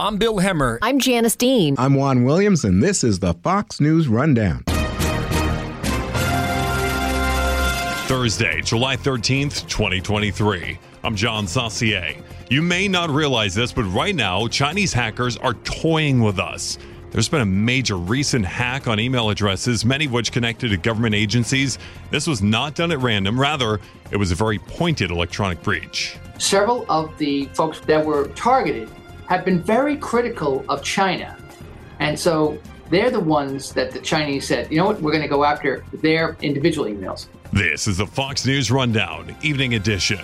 I'm Bill Hemmer. I'm Janice Dean. I'm Juan Williams, and this is the Fox News Rundown. Thursday, July 13th, 2023. I'm John Saucier. You may not realize this, but right now, Chinese hackers are toying with us. There's been a major recent hack on email addresses, many of which connected to government agencies. This was not done at random, rather, it was a very pointed electronic breach. Several of the folks that were targeted have been very critical of China. And so they're the ones that the Chinese said, you know what, we're going to go after their individual emails. This is the Fox News Rundown, Evening Edition.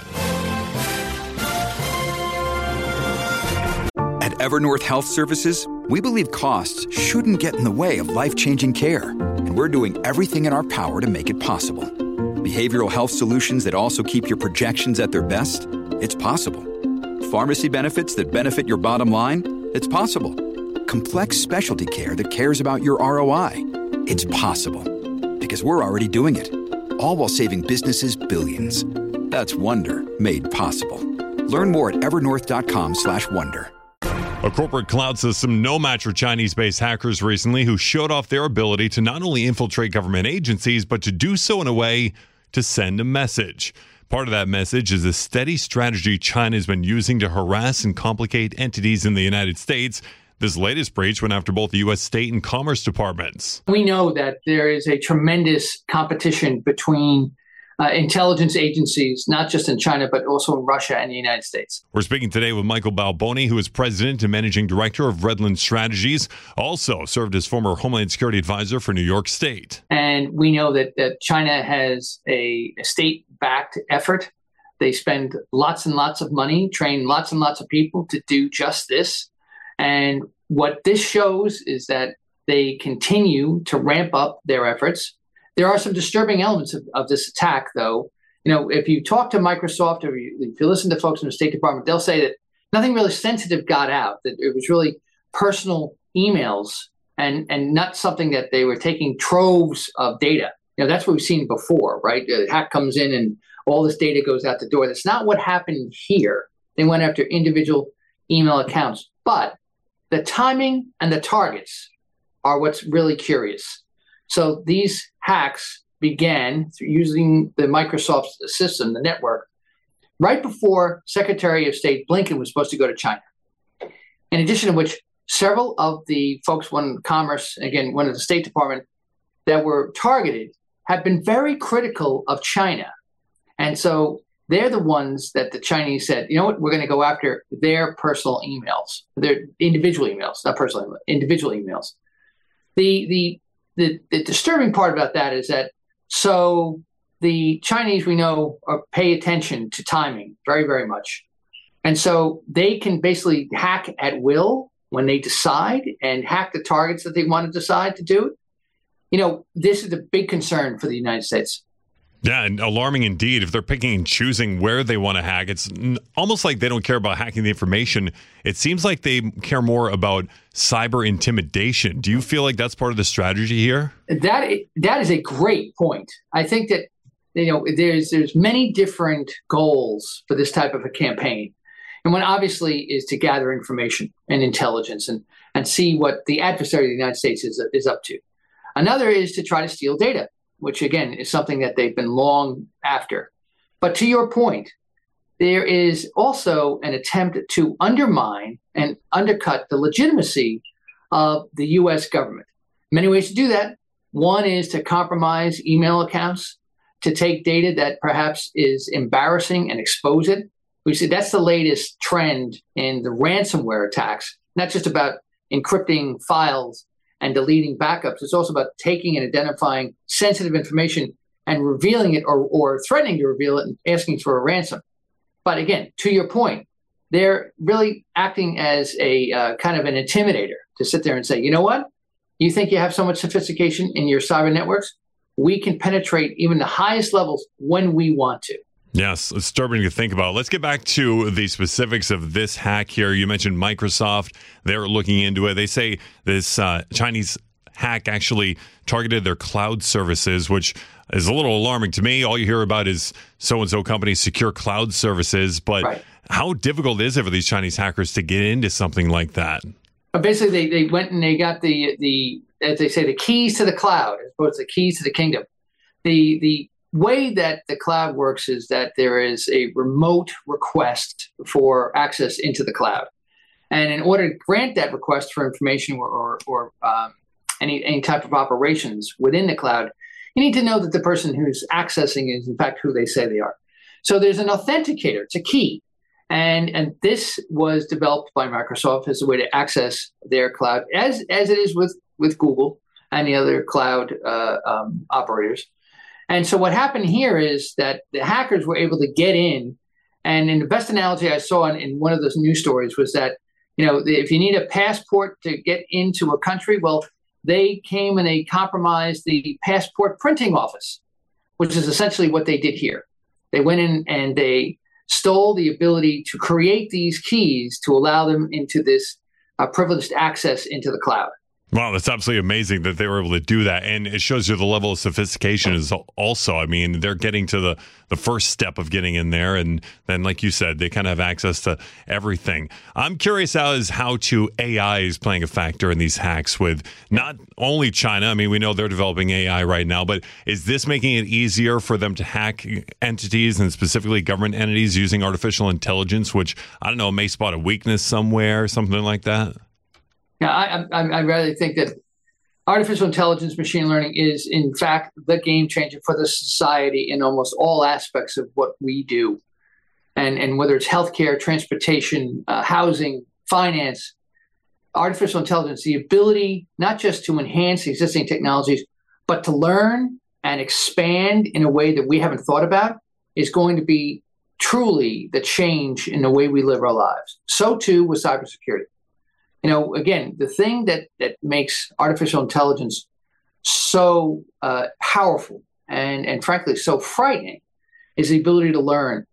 At Evernorth Health Services, we believe costs shouldn't get in the way of life changing care, and we're doing everything in our power to make it possible. Behavioral health solutions that also keep your projections at their best? It's possible Pharmacy benefits that benefit your bottom line? It's possible. Complex specialty care that cares about your ROI? It's possible. Because we're already doing it. All while saving businesses billions. That's Wonder made possible. Learn more at evernorth.com/wonder. A corporate cloud system no match for Chinese-based hackers recently who showed off their ability to not only infiltrate government agencies but to do so in a way to send a message. Part of that message is a steady strategy China has been using to harass and complicate entities in the United States. This latest breach went after both the U.S. State and Commerce departments. We know that there is a tremendous competition between uh, intelligence agencies, not just in China, but also in Russia and the United States. We're speaking today with Michael Balboni, who is president and managing director of Redland Strategies, also served as former Homeland Security advisor for New York State. And we know that, that China has a, a state backed effort. They spend lots and lots of money, train lots and lots of people to do just this. And what this shows is that they continue to ramp up their efforts there are some disturbing elements of, of this attack, though. You know, if you talk to Microsoft or you, if you listen to folks in the State Department, they'll say that nothing really sensitive got out. That it was really personal emails and and not something that they were taking troves of data. You know, that's what we've seen before, right? The hack comes in and all this data goes out the door. That's not what happened here. They went after individual email accounts, but the timing and the targets are what's really curious. So these hacks began using the Microsoft system, the network, right before Secretary of State Blinken was supposed to go to China. In addition to which, several of the folks, one in Commerce, again, one of the State Department, that were targeted have been very critical of China. And so they're the ones that the Chinese said, you know what, we're going to go after their personal emails, their individual emails, not personal, individual emails. The the the, the disturbing part about that is that so the Chinese we know are, pay attention to timing very very much, and so they can basically hack at will when they decide and hack the targets that they want to decide to do. You know, this is a big concern for the United States. Yeah, and alarming indeed. If they're picking and choosing where they want to hack, it's almost like they don't care about hacking the information. It seems like they care more about cyber intimidation. Do you feel like that's part of the strategy here? That that is a great point. I think that you know there's there's many different goals for this type of a campaign, and one obviously is to gather information and intelligence and and see what the adversary of the United States is is up to. Another is to try to steal data which again is something that they've been long after. But to your point, there is also an attempt to undermine and undercut the legitimacy of the US government. Many ways to do that. One is to compromise email accounts, to take data that perhaps is embarrassing and expose it. We see that's the latest trend in the ransomware attacks, not just about encrypting files and deleting backups. It's also about taking and identifying sensitive information and revealing it or, or threatening to reveal it and asking for a ransom. But again, to your point, they're really acting as a uh, kind of an intimidator to sit there and say, you know what? You think you have so much sophistication in your cyber networks? We can penetrate even the highest levels when we want to. Yes, it's disturbing to think about. Let's get back to the specifics of this hack here. You mentioned Microsoft; they're looking into it. They say this uh, Chinese hack actually targeted their cloud services, which is a little alarming to me. All you hear about is so and so companies secure cloud services, but right. how difficult is it for these Chinese hackers to get into something like that? Basically, they, they went and they got the the as they say the keys to the cloud as opposed to the keys to the kingdom. The the way that the cloud works is that there is a remote request for access into the cloud. And in order to grant that request for information or, or, or um, any, any type of operations within the cloud, you need to know that the person who's accessing is, in fact, who they say they are. So there's an authenticator, it's a key. And, and this was developed by Microsoft as a way to access their cloud, as, as it is with, with Google and the other cloud uh, um, operators. And so what happened here is that the hackers were able to get in. And in the best analogy I saw in, in one of those news stories was that, you know, if you need a passport to get into a country, well, they came and they compromised the passport printing office, which is essentially what they did here. They went in and they stole the ability to create these keys to allow them into this uh, privileged access into the cloud. Wow, that's absolutely amazing that they were able to do that, and it shows you the level of sophistication is also. I mean, they're getting to the the first step of getting in there, and then, like you said, they kind of have access to everything. I'm curious as how to AI is playing a factor in these hacks with not only China. I mean, we know they're developing AI right now, but is this making it easier for them to hack entities and specifically government entities using artificial intelligence, which I don't know may spot a weakness somewhere, or something like that? Yeah, I, I, I rather think that artificial intelligence, machine learning is, in fact, the game changer for the society in almost all aspects of what we do. And, and whether it's healthcare, transportation, uh, housing, finance, artificial intelligence, the ability not just to enhance existing technologies, but to learn and expand in a way that we haven't thought about is going to be truly the change in the way we live our lives. So too with cybersecurity you know, again, the thing that that makes artificial intelligence so uh, powerful and and frankly so frightening is the ability to learn.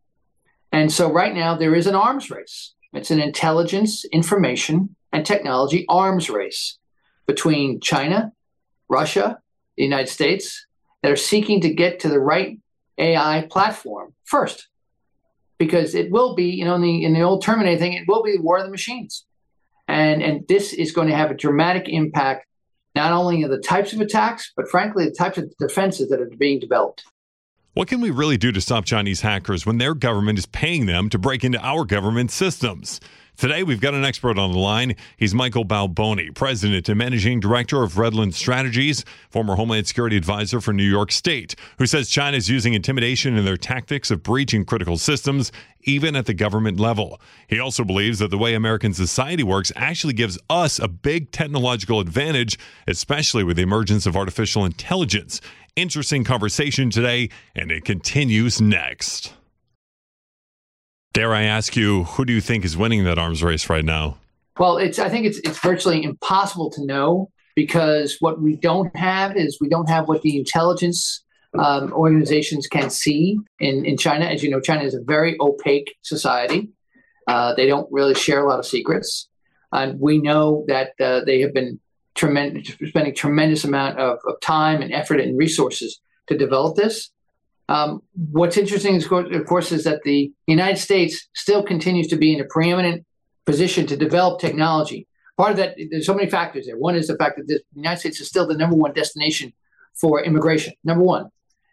And so right now there is an arms race. It's an intelligence, information, and technology arms race between China, Russia, the United States that are seeking to get to the right AI platform first. Because it will be, you know, in the in the old Terminator thing, it will be the war of the machines. And, and this is going to have a dramatic impact, not only of the types of attacks, but frankly, the types of defenses that are being developed. What can we really do to stop Chinese hackers when their government is paying them to break into our government systems? Today, we've got an expert on the line. He's Michael Balboni, President and Managing Director of Redland Strategies, former Homeland Security Advisor for New York State, who says China is using intimidation in their tactics of breaching critical systems, even at the government level. He also believes that the way American society works actually gives us a big technological advantage, especially with the emergence of artificial intelligence. Interesting conversation today, and it continues next. Dare I ask you, who do you think is winning that arms race right now? Well, it's I think it's it's virtually impossible to know because what we don't have is we don't have what the intelligence um, organizations can see in, in China. As you know, China is a very opaque society. Uh, they don't really share a lot of secrets. And we know that uh, they have been tremendous, spending tremendous amount of, of time and effort and resources to develop this. Um, what's interesting, is, of course, is that the United States still continues to be in a preeminent position to develop technology. Part of that, there's so many factors there. One is the fact that the United States is still the number one destination for immigration, number one.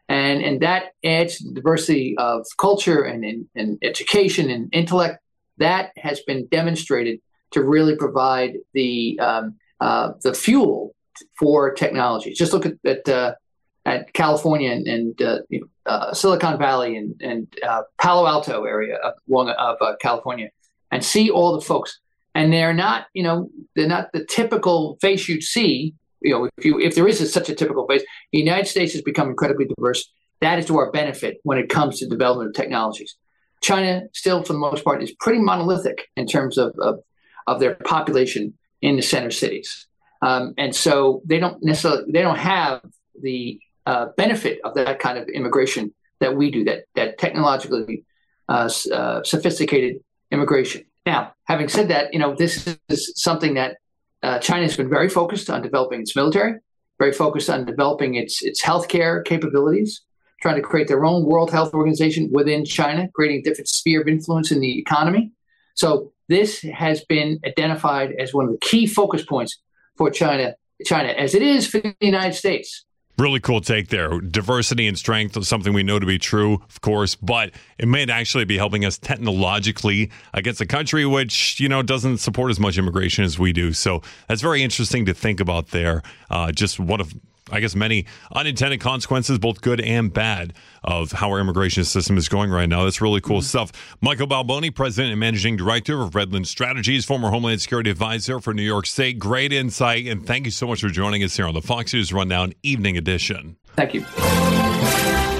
And, and that adds diversity of culture and, and, and education and intellect. That has been demonstrated to really provide the, um, uh, the fuel for technology. Just look at, at uh, at California and, and uh, uh, Silicon Valley and, and uh, Palo Alto area of, of uh, California and see all the folks. And they're not, you know, they're not the typical face you'd see. You know, if you if there is such a typical face, the United States has become incredibly diverse. That is to our benefit when it comes to development of technologies. China still, for the most part, is pretty monolithic in terms of, of, of their population in the center cities. Um, and so they don't necessarily they don't have the uh, benefit of that kind of immigration that we do, that that technologically uh, uh, sophisticated immigration. Now, having said that, you know this is something that uh, China has been very focused on developing its military, very focused on developing its its healthcare capabilities, trying to create their own World Health Organization within China, creating a different sphere of influence in the economy. So this has been identified as one of the key focus points for China, China, as it is for the United States. Really cool take there. Diversity and strength is something we know to be true, of course, but it may actually be helping us technologically against a country which, you know, doesn't support as much immigration as we do. So that's very interesting to think about there. Uh, just one of I guess, many unintended consequences, both good and bad, of how our immigration system is going right now. That's really cool mm-hmm. stuff. Michael Balboni, President and Managing Director of Redland Strategies, former Homeland Security Advisor for New York State. Great insight, and thank you so much for joining us here on the Fox News Rundown Evening Edition. Thank you.